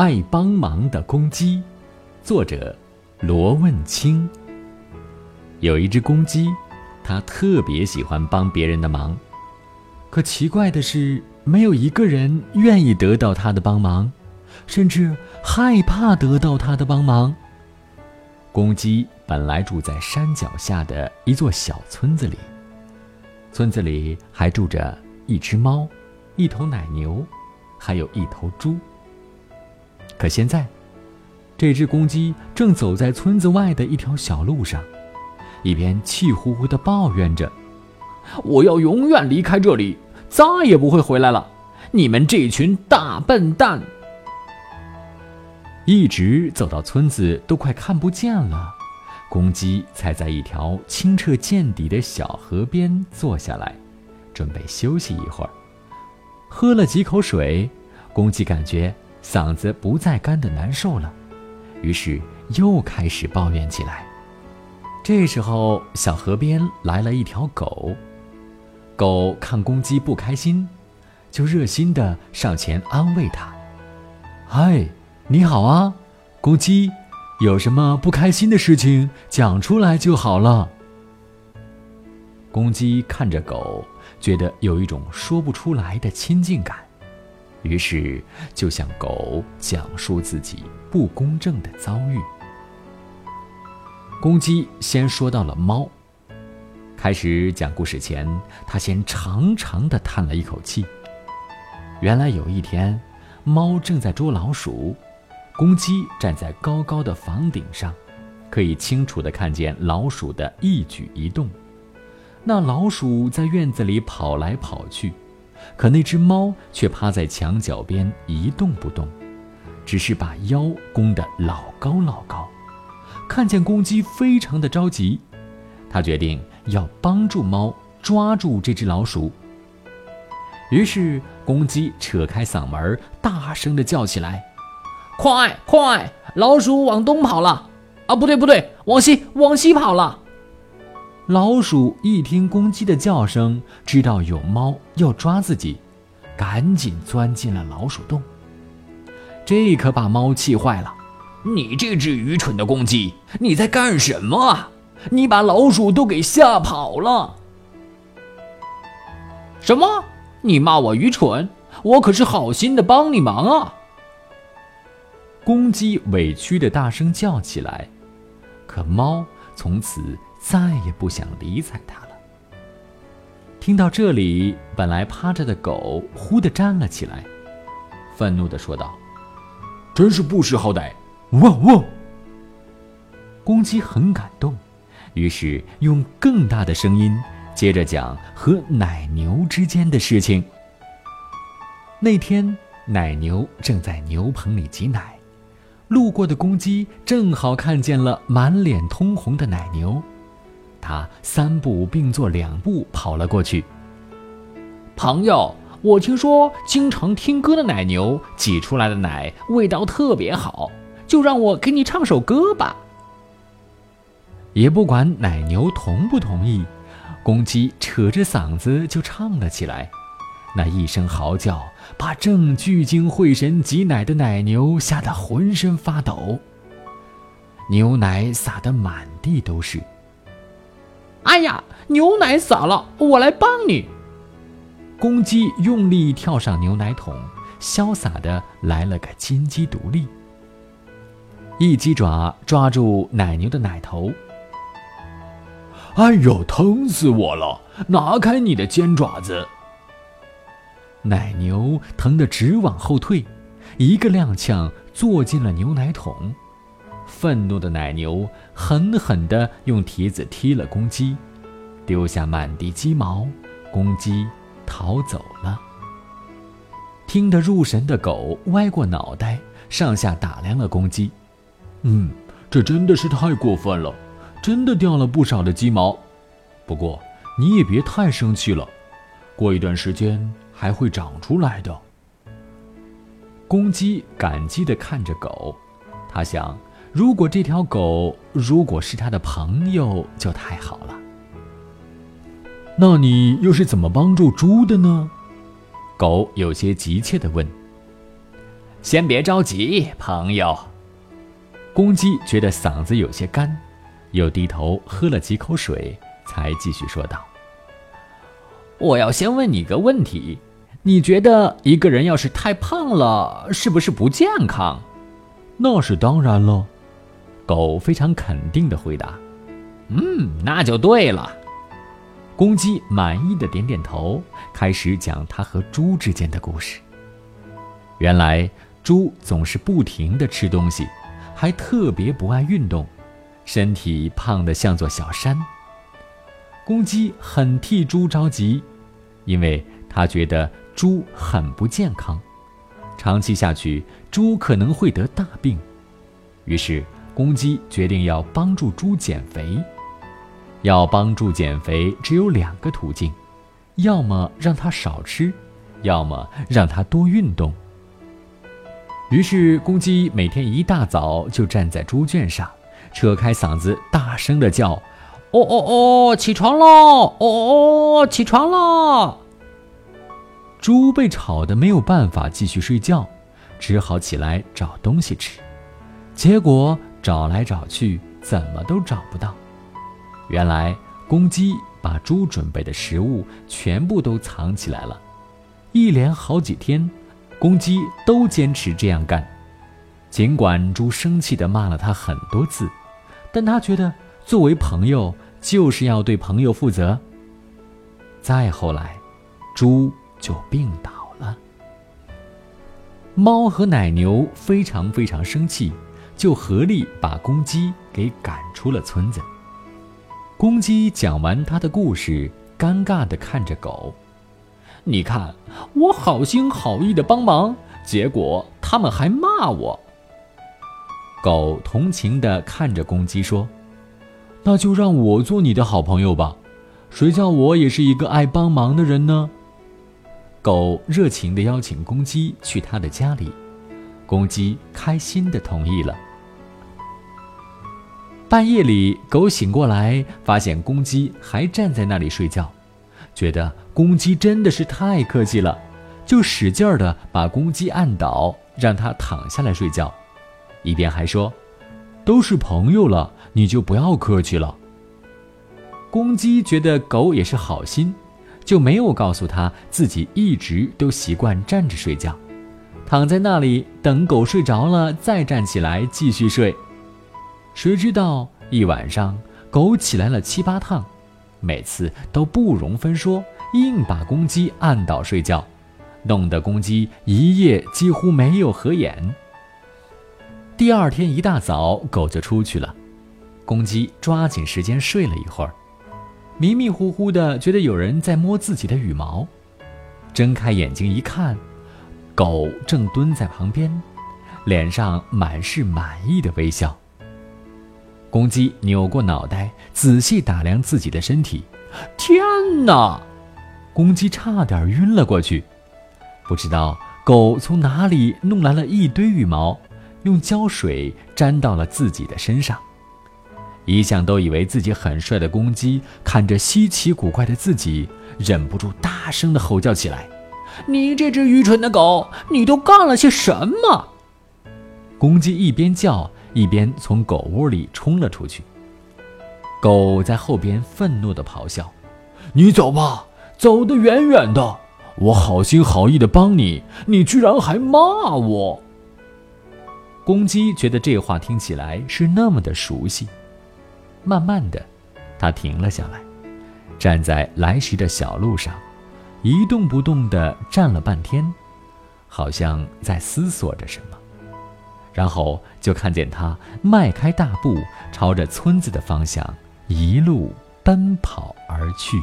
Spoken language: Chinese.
爱帮忙的公鸡，作者罗问清。有一只公鸡，它特别喜欢帮别人的忙，可奇怪的是，没有一个人愿意得到它的帮忙，甚至害怕得到它的帮忙。公鸡本来住在山脚下的一座小村子里，村子里还住着一只猫，一头奶牛，还有一头猪。可现在，这只公鸡正走在村子外的一条小路上，一边气呼呼地抱怨着：“我要永远离开这里，再也不会回来了！你们这群大笨蛋！”一直走到村子都快看不见了，公鸡才在一条清澈见底的小河边坐下来，准备休息一会儿。喝了几口水，公鸡感觉。嗓子不再干的难受了，于是又开始抱怨起来。这时候，小河边来了一条狗，狗看公鸡不开心，就热心的上前安慰它：“嗨，你好啊，公鸡，有什么不开心的事情讲出来就好了。”公鸡看着狗，觉得有一种说不出来的亲近感。于是，就向狗讲述自己不公正的遭遇。公鸡先说到了猫。开始讲故事前，他先长长的叹了一口气。原来有一天，猫正在捉老鼠，公鸡站在高高的房顶上，可以清楚的看见老鼠的一举一动。那老鼠在院子里跑来跑去。可那只猫却趴在墙角边一动不动，只是把腰弓得老高老高。看见公鸡非常的着急，他决定要帮助猫抓住这只老鼠。于是公鸡扯开嗓门，大声的叫起来：“快快，老鼠往东跑了！啊，不对不对，往西往西跑了！”老鼠一听公鸡的叫声，知道有猫要抓自己，赶紧钻进了老鼠洞。这可把猫气坏了：“你这只愚蠢的公鸡，你在干什么？你把老鼠都给吓跑了！”什么？你骂我愚蠢？我可是好心的帮你忙啊！公鸡委屈的大声叫起来，可猫从此。再也不想理睬他了。听到这里，本来趴着的狗忽地站了起来，愤怒地说道：“真是不识好歹！”汪汪！公鸡很感动，于是用更大的声音接着讲和奶牛之间的事情。那天，奶牛正在牛棚里挤奶，路过的公鸡正好看见了满脸通红的奶牛。他三步并作两步跑了过去。朋友，我听说经常听歌的奶牛挤出来的奶味道特别好，就让我给你唱首歌吧。也不管奶牛同不同意，公鸡扯着嗓子就唱了起来。那一声嚎叫，把正聚精会神挤奶的奶牛吓得浑身发抖，牛奶洒得满地都是。哎呀，牛奶洒了，我来帮你。公鸡用力跳上牛奶桶，潇洒的来了个金鸡独立，一鸡爪抓住奶牛的奶头。哎呦，疼死我了！拿开你的尖爪子！奶牛疼得直往后退，一个踉跄坐进了牛奶桶。愤怒的奶牛狠狠地用蹄子踢了公鸡，丢下满地鸡毛，公鸡逃走了。听得入神的狗歪过脑袋，上下打量了公鸡。嗯，这真的是太过分了，真的掉了不少的鸡毛。不过你也别太生气了，过一段时间还会长出来的。公鸡感激地看着狗，他想。如果这条狗如果是他的朋友，就太好了。那你又是怎么帮助猪的呢？狗有些急切地问。先别着急，朋友。公鸡觉得嗓子有些干，又低头喝了几口水，才继续说道：“我要先问你个问题，你觉得一个人要是太胖了，是不是不健康？”“那是当然了。”狗非常肯定地回答。“嗯，那就对了。”公鸡满意的点点头，开始讲它和猪之间的故事。原来，猪总是不停地吃东西。还特别不爱运动，身体胖得像座小山。公鸡很替猪着急，因为他觉得猪很不健康，长期下去猪可能会得大病。于是公鸡决定要帮助猪减肥。要帮助减肥，只有两个途径：要么让它少吃，要么让它多运动。于是，公鸡每天一大早就站在猪圈上，扯开嗓子大声地叫：“哦哦哦，起床喽！哦哦，起床喽！”猪被吵得没有办法继续睡觉，只好起来找东西吃。结果找来找去，怎么都找不到。原来，公鸡把猪准备的食物全部都藏起来了，一连好几天。公鸡都坚持这样干，尽管猪生气地骂了他很多次，但他觉得作为朋友就是要对朋友负责。再后来，猪就病倒了。猫和奶牛非常非常生气，就合力把公鸡给赶出了村子。公鸡讲完他的故事，尴尬地看着狗。你看，我好心好意的帮忙，结果他们还骂我。狗同情的看着公鸡说：“那就让我做你的好朋友吧，谁叫我也是一个爱帮忙的人呢？”狗热情的邀请公鸡去他的家里，公鸡开心的同意了。半夜里，狗醒过来，发现公鸡还站在那里睡觉。觉得公鸡真的是太客气了，就使劲儿的把公鸡按倒，让它躺下来睡觉，一边还说：“都是朋友了，你就不要客气了。”公鸡觉得狗也是好心，就没有告诉他自己一直都习惯站着睡觉，躺在那里等狗睡着了再站起来继续睡。谁知道一晚上狗起来了七八趟。每次都不容分说，硬把公鸡按倒睡觉，弄得公鸡一夜几乎没有合眼。第二天一大早，狗就出去了，公鸡抓紧时间睡了一会儿，迷迷糊糊的觉得有人在摸自己的羽毛，睁开眼睛一看，狗正蹲在旁边，脸上满是满意的微笑。公鸡扭过脑袋，仔细打量自己的身体。天哪！公鸡差点晕了过去。不知道狗从哪里弄来了一堆羽毛，用胶水粘到了自己的身上。一向都以为自己很帅的公鸡，看着稀奇古怪的自己，忍不住大声的吼叫起来：“你这只愚蠢的狗，你都干了些什么？”公鸡一边叫。一边从狗窝里冲了出去，狗在后边愤怒地咆哮：“你走吧，走得远远的！我好心好意的帮你，你居然还骂我！”公鸡觉得这话听起来是那么的熟悉，慢慢的，它停了下来，站在来时的小路上，一动不动地站了半天，好像在思索着什么。然后就看见他迈开大步，朝着村子的方向一路奔跑而去。